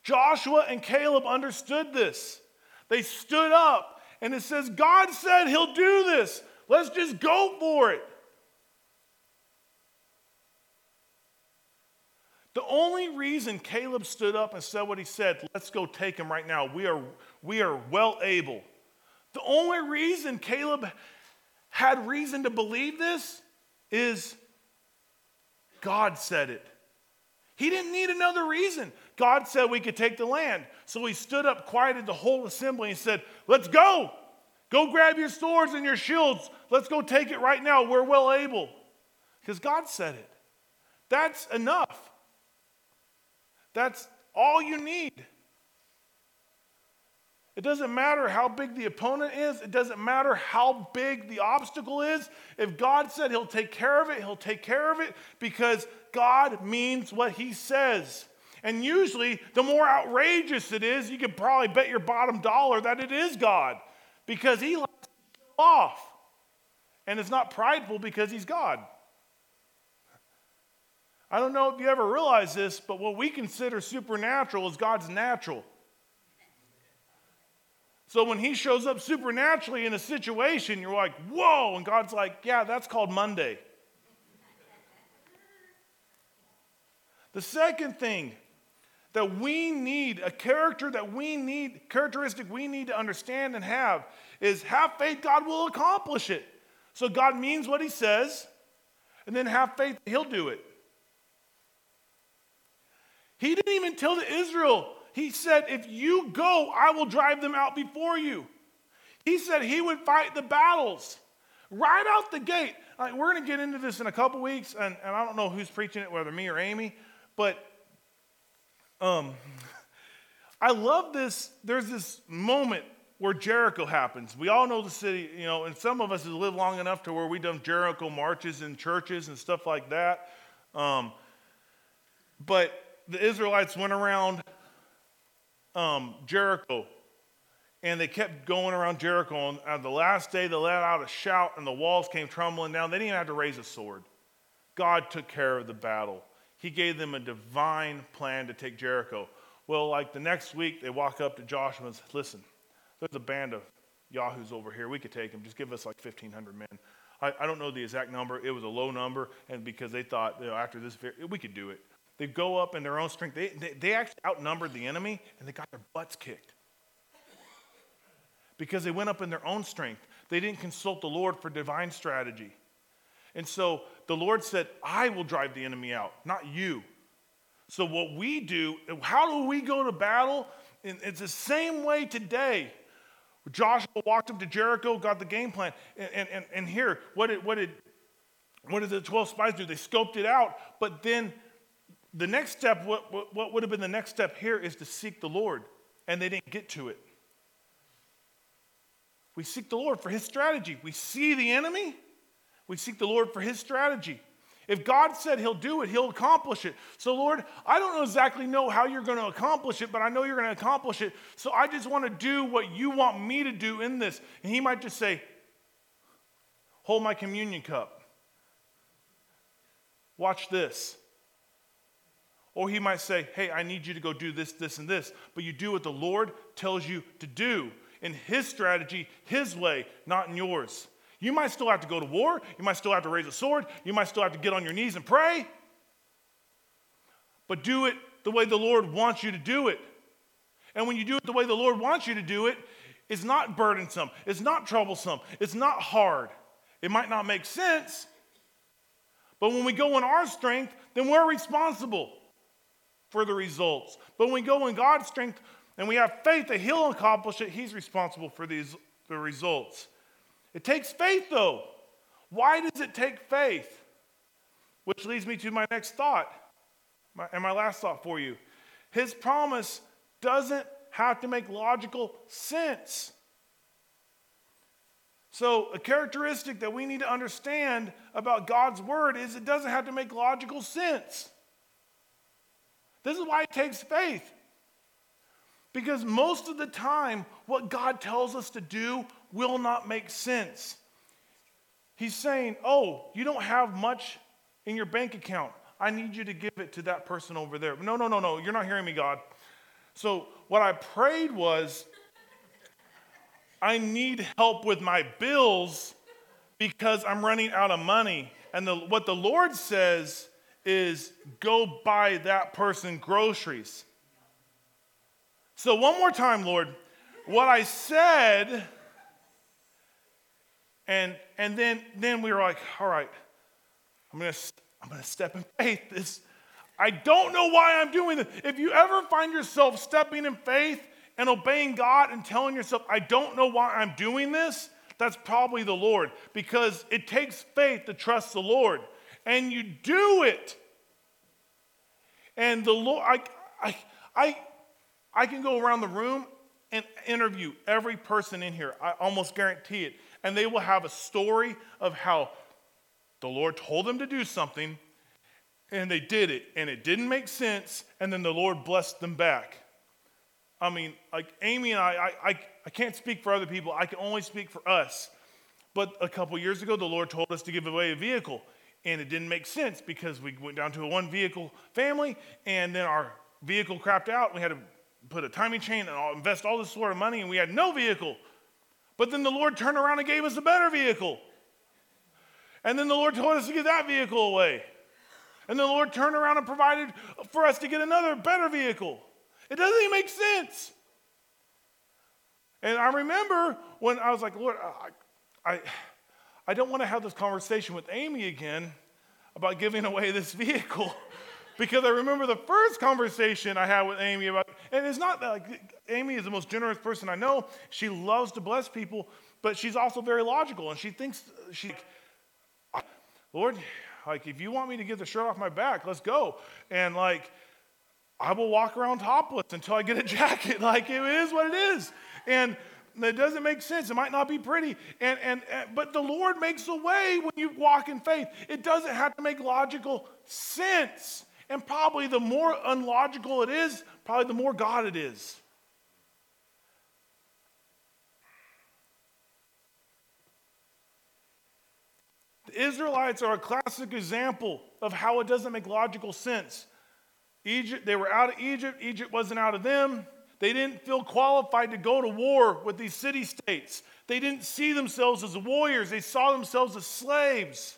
Joshua and Caleb understood this. They stood up and it says, God said he'll do this. Let's just go for it. The only reason Caleb stood up and said what he said, let's go take him right now, we are, we are well able. The only reason Caleb had reason to believe this is God said it. He didn't need another reason. God said we could take the land. So he stood up, quieted the whole assembly, and said, Let's go. Go grab your swords and your shields. Let's go take it right now. We're well able. Because God said it. That's enough. That's all you need. It doesn't matter how big the opponent is, it doesn't matter how big the obstacle is. If God said He'll take care of it, He'll take care of it because God means what He says. And usually, the more outrageous it is, you can probably bet your bottom dollar that it is God because He likes off. And it's not prideful because he's God. I don't know if you ever realize this, but what we consider supernatural is God's natural. So when he shows up supernaturally in a situation, you're like, whoa. And God's like, yeah, that's called Monday. The second thing that we need, a character that we need, characteristic we need to understand and have, is have faith God will accomplish it. So God means what he says, and then have faith he'll do it. He didn't even tell the Israel, he said, If you go, I will drive them out before you. He said he would fight the battles right out the gate. Like, we're going to get into this in a couple weeks, and, and I don't know who's preaching it, whether me or Amy, but um, [LAUGHS] I love this. There's this moment where Jericho happens. We all know the city, you know, and some of us have lived long enough to where we've done Jericho marches in churches and stuff like that. Um, but the Israelites went around um, Jericho. And they kept going around Jericho. And on the last day, they let out a shout, and the walls came tumbling down. They didn't even have to raise a sword. God took care of the battle. He gave them a divine plan to take Jericho. Well, like the next week, they walk up to Joshua and say, Listen, there's a band of Yahoos over here. We could take them. Just give us like 1,500 men. I, I don't know the exact number. It was a low number, and because they thought, you know, after this, we could do it. They go up in their own strength. They, they, they actually outnumbered the enemy and they got their butts kicked because they went up in their own strength. They didn't consult the Lord for divine strategy. And so the Lord said, I will drive the enemy out, not you. So, what we do, how do we go to battle? It's the same way today. Joshua walked up to Jericho, got the game plan. And, and, and here, what did, what, did, what did the 12 spies do? They scoped it out, but then the next step, what, what, what would have been the next step here is to seek the Lord, and they didn't get to it. We seek the Lord for his strategy. We see the enemy, we seek the Lord for his strategy. If God said he'll do it, he'll accomplish it. So, Lord, I don't exactly know how you're going to accomplish it, but I know you're going to accomplish it. So I just want to do what you want me to do in this. And he might just say, Hold my communion cup. Watch this. Or he might say, Hey, I need you to go do this, this, and this. But you do what the Lord tells you to do in his strategy, his way, not in yours. You might still have to go to war. You might still have to raise a sword. You might still have to get on your knees and pray. But do it the way the Lord wants you to do it. And when you do it the way the Lord wants you to do it, it's not burdensome, it's not troublesome, it's not hard. It might not make sense, but when we go in our strength, then we're responsible for the results. But when we go in God's strength and we have faith that He'll accomplish it, He's responsible for these, the results. It takes faith, though. Why does it take faith? Which leads me to my next thought, my, and my last thought for you. His promise doesn't have to make logical sense. So, a characteristic that we need to understand about God's word is it doesn't have to make logical sense. This is why it takes faith. Because most of the time, what God tells us to do will not make sense. He's saying, Oh, you don't have much in your bank account. I need you to give it to that person over there. No, no, no, no. You're not hearing me, God. So, what I prayed was, I need help with my bills because I'm running out of money. And the, what the Lord says is go buy that person groceries. So, one more time, Lord, what I said, and, and then, then we were like, all right, I'm gonna, I'm gonna step in faith. This, I don't know why I'm doing this. If you ever find yourself stepping in faith and obeying God and telling yourself, I don't know why I'm doing this, that's probably the Lord because it takes faith to trust the Lord and you do it. And the Lord, I, I, I, I can go around the room and interview every person in here. I almost guarantee it. And they will have a story of how the Lord told them to do something and they did it and it didn't make sense and then the Lord blessed them back. I mean, like Amy and I, I, I, I can't speak for other people, I can only speak for us. But a couple years ago, the Lord told us to give away a vehicle. And it didn't make sense because we went down to a one vehicle family and then our vehicle crapped out. We had to put a timing chain and I'll invest all this sort of money and we had no vehicle. But then the Lord turned around and gave us a better vehicle. And then the Lord told us to give that vehicle away. And the Lord turned around and provided for us to get another better vehicle. It doesn't even make sense. And I remember when I was like, Lord, I, I, I don't want to have this conversation with Amy again about giving away this [LAUGHS] vehicle. Because I remember the first conversation I had with Amy about, and it's not that like Amy is the most generous person I know. She loves to bless people, but she's also very logical, and she thinks she, Lord, like if you want me to get the shirt off my back, let's go. And like, I will walk around topless until I get a [LAUGHS] jacket. Like it is what it is, and it doesn't make sense. It might not be pretty. And, and, and, but the Lord makes a way when you walk in faith. It doesn't have to make logical sense. And probably the more unlogical it is, probably the more God it is. The Israelites are a classic example of how it doesn't make logical sense. Egypt, they were out of Egypt, Egypt wasn't out of them. They didn't feel qualified to go to war with these city states. They didn't see themselves as warriors, they saw themselves as slaves.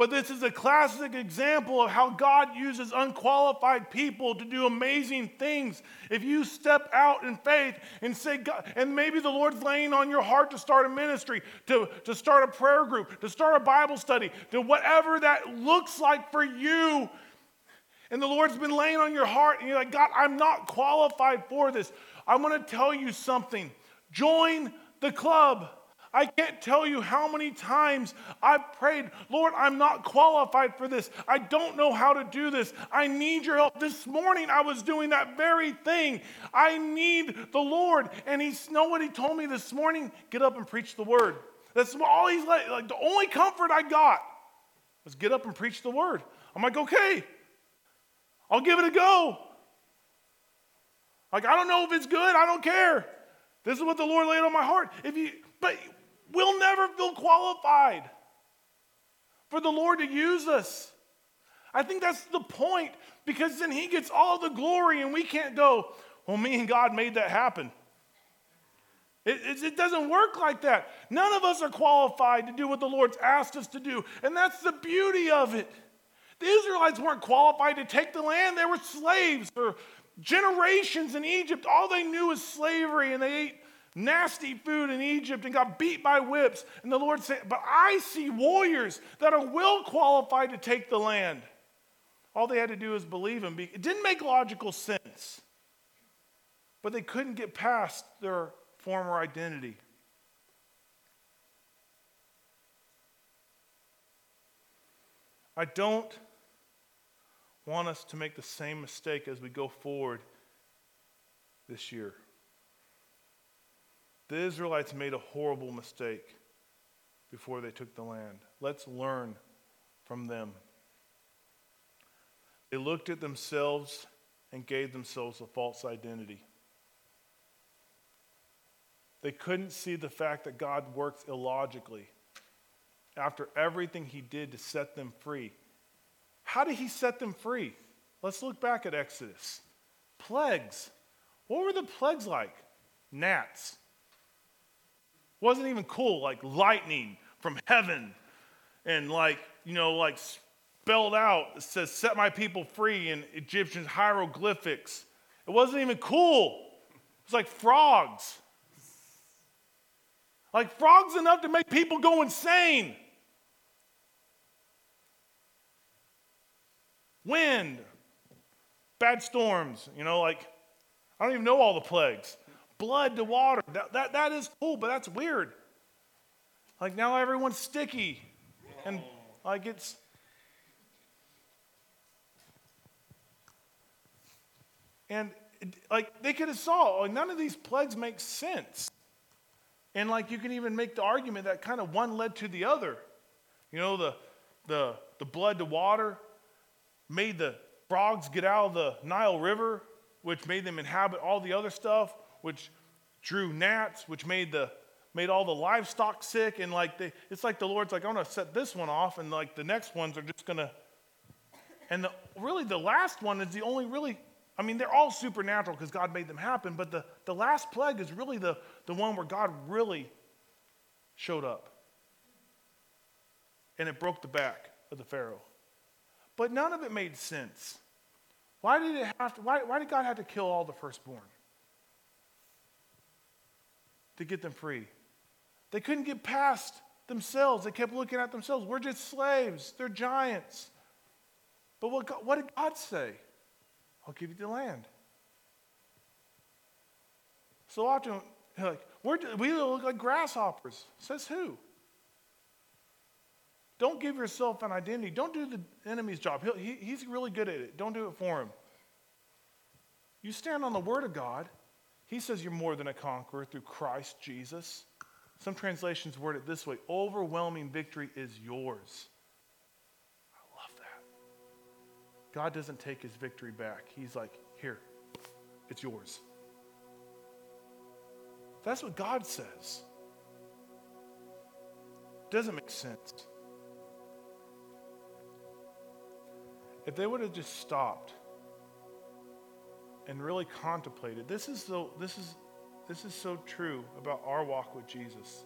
But this is a classic example of how God uses unqualified people to do amazing things. If you step out in faith and say, God, and maybe the Lord's laying on your heart to start a ministry, to, to start a prayer group, to start a Bible study, to whatever that looks like for you, and the Lord's been laying on your heart, and you're like, God, I'm not qualified for this. I want to tell you something. Join the club. I can't tell you how many times I've prayed, Lord, I'm not qualified for this. I don't know how to do this. I need your help. This morning I was doing that very thing. I need the Lord. And He know what he told me this morning? Get up and preach the word. That's all he's like, like the only comfort I got was get up and preach the word. I'm like, okay. I'll give it a go. Like, I don't know if it's good. I don't care. This is what the Lord laid on my heart. If you, but we'll never feel qualified for the Lord to use us. I think that's the point because then He gets all the glory and we can't go, well, me and God made that happen. It, it, it, doesn't work like that. None of us are qualified to do what the Lord's asked us to do. And that's the beauty of it. The Israelites weren't qualified to take the land, they were slaves for generations in Egypt. All they knew was slavery, and they ate nasty food in Egypt and got beat by whips. And the Lord said, But I see warriors that are well qualified to take the land. All they had to do is believe him. It didn't make logical sense, but they couldn't get past their former identity. I don't want us to make the same mistake as we go forward this year. The Israelites made a horrible mistake before they took the land. Let's learn from them. They looked at themselves and gave themselves a false identity. They couldn't see the fact that God works illogically. After everything he did to set them free, how did he set them free? Let's look back at Exodus. Plagues. What were the plagues like? Gnats. Wasn't even cool, like lightning from heaven and like, you know, like spelled out, it says, set my people free in Egyptian hieroglyphics. It wasn't even cool. It was like frogs. Like frogs enough to make people go insane. wind, bad storms, you know, like, I don't even know all the plagues. Blood to water. That, that, that is cool, but that's weird. Like now everyone's sticky. And like it's. And like they could have saw, none of these plagues make sense. And like you can even make the argument that kind of one led to the other. You know, the, the, the blood to water, made the frogs get out of the Nile River, which made them inhabit all the other stuff, which drew gnats, which made the made all the livestock sick, and like they, it's like the Lord's like, I'm gonna set this one off, and like the next ones are just gonna. And the, really, the last one is the only really. I mean, they're all supernatural because God made them happen, but the, the last plague is really the, the one where God really showed up. And it broke the back of the Pharaoh. But none of it made sense. Why did, it have to, why, why did God have to kill all the firstborn? To get them free. They couldn't get past themselves. They kept looking at themselves. We're just slaves. They're giants. But what, God, what did God say? I'll give you the land. So often, like, we're, we look like grasshoppers. Says who? Don't give yourself an identity. Don't do the enemy's job. He, he's really good at it. Don't do it for him. You stand on the Word of God. He says you're more than a conqueror through Christ Jesus. Some translations word it this way overwhelming victory is yours. I love that. God doesn't take his victory back. He's like, here, it's yours. That's what God says. Doesn't make sense. If they would have just stopped and really contemplated, this is so, this is this is so true about our walk with Jesus.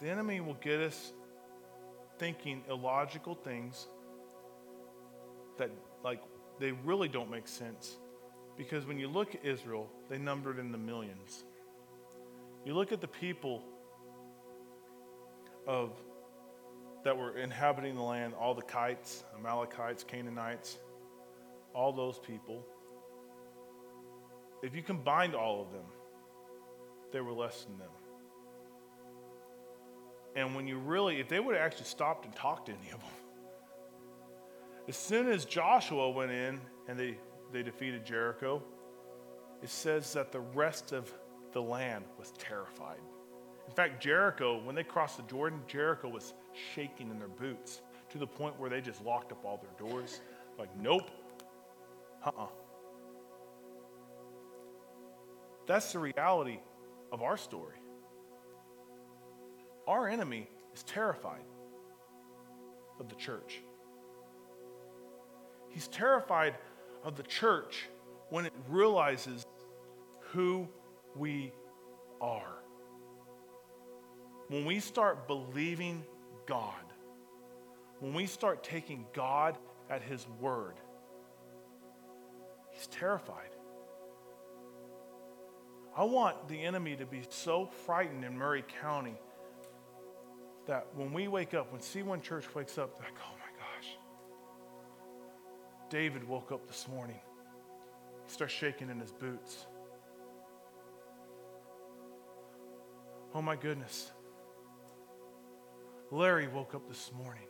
The enemy will get us thinking illogical things that, like, they really don't make sense. Because when you look at Israel, they numbered in the millions. You look at the people of that were inhabiting the land, all the kites, Amalekites, Canaanites, all those people. If you combined all of them, they were less than them. And when you really, if they would have actually stopped and talked to any of them, as soon as Joshua went in and they, they defeated Jericho, it says that the rest of the land was terrified. In fact, Jericho, when they crossed the Jordan, Jericho was shaking in their boots to the point where they just locked up all their doors. Like, nope. Uh uh-uh. uh That's the reality of our story. Our enemy is terrified of the church. He's terrified of the church when it realizes who we are. When we start believing God, when we start taking God at His word, He's terrified. I want the enemy to be so frightened in Murray County that when we wake up, when C1 Church wakes up, they're like, oh my gosh. David woke up this morning. He starts shaking in his boots. Oh my goodness. Larry woke up this morning.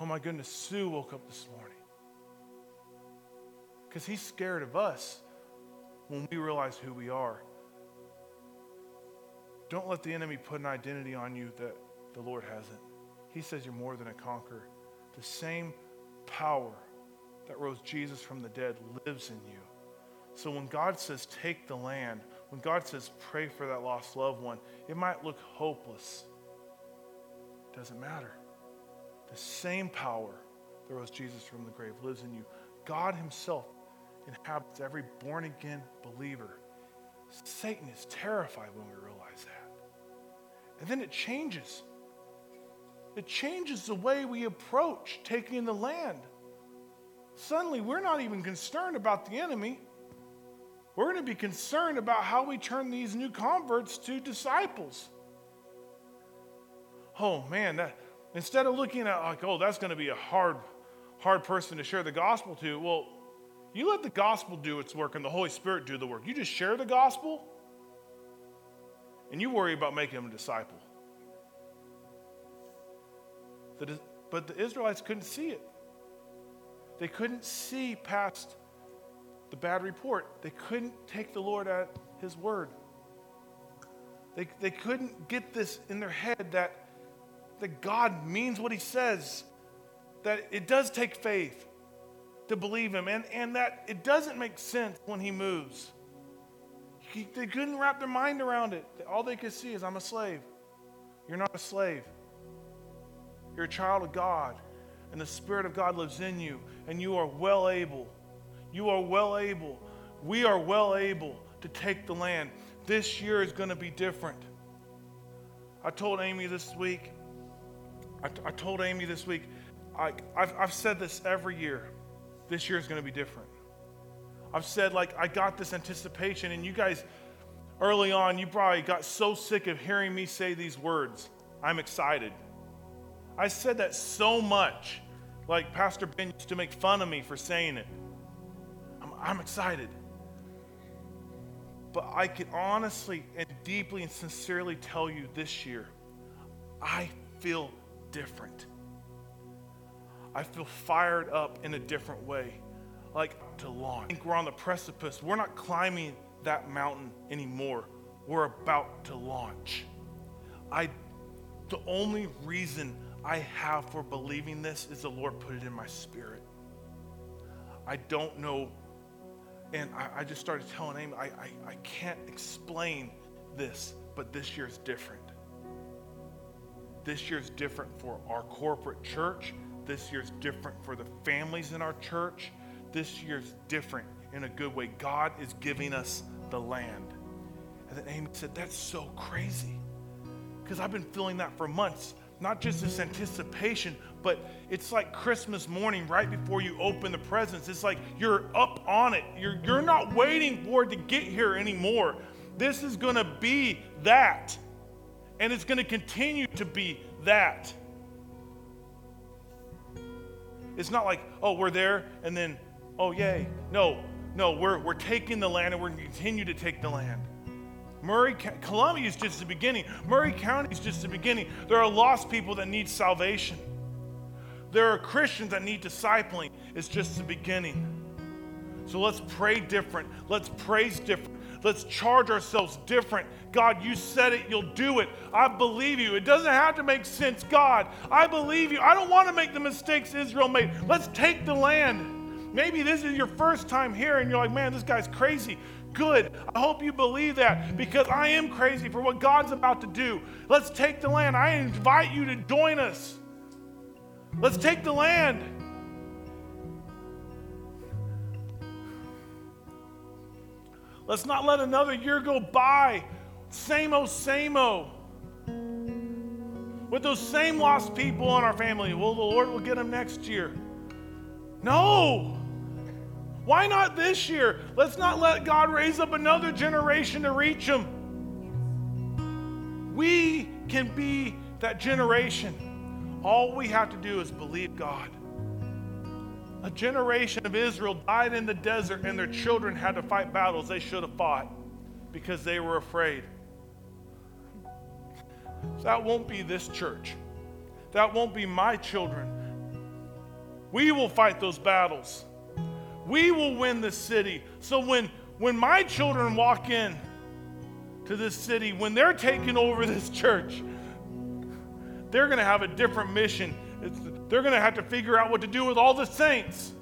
Oh my goodness, Sue woke up this morning. Because he's scared of us when we realize who we are. Don't let the enemy put an identity on you that the Lord hasn't. He says you're more than a conqueror. The same power that rose Jesus from the dead lives in you. So when God says take the land, when God says pray for that lost loved one, it might look hopeless. It doesn't matter. The same power that rose Jesus from the grave lives in you. God Himself inhabits every born again believer. Satan is terrified when we realize that. And then it changes. It changes the way we approach taking in the land. Suddenly, we're not even concerned about the enemy. We're going to be concerned about how we turn these new converts to disciples. Oh man, that, instead of looking at like, oh, that's going to be a hard, hard person to share the gospel to, well, you let the gospel do its work and the Holy Spirit do the work. You just share the gospel and you worry about making them a disciple. but the Israelites couldn't see it. They couldn't see past the bad report. They couldn't take the Lord at his word. They, they couldn't get this in their head that, that God means what he says, that it does take faith to believe him, and, and that it doesn't make sense when he moves. You they couldn't wrap their mind around it. All they could see is, I'm a slave. You're not a slave. You're a child of God, and the Spirit of God lives in you, and you are well able. You are well able. We are well able to take the land. This year is going to be different. I told Amy this week, I, I told Amy this week, I, I've, I've said this every year. This year is going to be different. I've said, like, I got this anticipation, and you guys, early on, you probably got so sick of hearing me say these words I'm excited. I said that so much. Like, Pastor Ben used to make fun of me for saying it. I'm, I'm excited. But I can honestly and deeply and sincerely tell you this year, I feel different. I feel fired up in a different way, like to launch. I think we're on the precipice. We're not climbing that mountain anymore. We're about to launch. I, the only reason I have for believing this is the Lord put it in my spirit. I don't know and I, I just started telling Amy, I, I, I can't explain this, but this year's different. This year's different for our corporate church. This year's different for the families in our church. This year's different in a good way. God is giving us the land. And then Amy said, That's so crazy. Because I've been feeling that for months not just this anticipation, but it's like Christmas morning right before you open the presents. It's like you're up on it. You're, you're not waiting for it to get here anymore. This is going to be that. And it's going to continue to be that. It's not like, oh, we're there and then, oh, yay. No, no, we're, we're taking the land and we're going to continue to take the land. Maury, Columbia is just the beginning. Maury County is just the beginning. There are lost people that need salvation. There are Christians that need discipling. It's just the beginning. So let's pray different. Let's praise different. Let's charge ourselves different. God, you said it, you'll do it. I believe you. It doesn't have to make sense. God, I believe you. I don't want to make the mistakes Israel made. Let's take the land. Maybe this is your first time here and you're like, man, this guy's crazy good. I hope you believe that because I am crazy for what God's about to do. Let's take the land. I invite you to join us. Let's take the land. Let's not let another year go by. Same old, same old. With those same lost people in our family. Well, the Lord will get them next year. No. Why not this year? Let's not let God raise up another generation to reach them. We can be that generation. All we have to do is believe God. A generation of Israel died in the desert, and their children had to fight battles they should have fought because they were afraid. That won't be this church. That won't be my children. We will fight those battles. We will win this city. So when, when my children walk in to this city, when they're taking over this [LAUGHS] church, they're going to have a different mission. It's, they're going to have to figure out what to do with all the saints.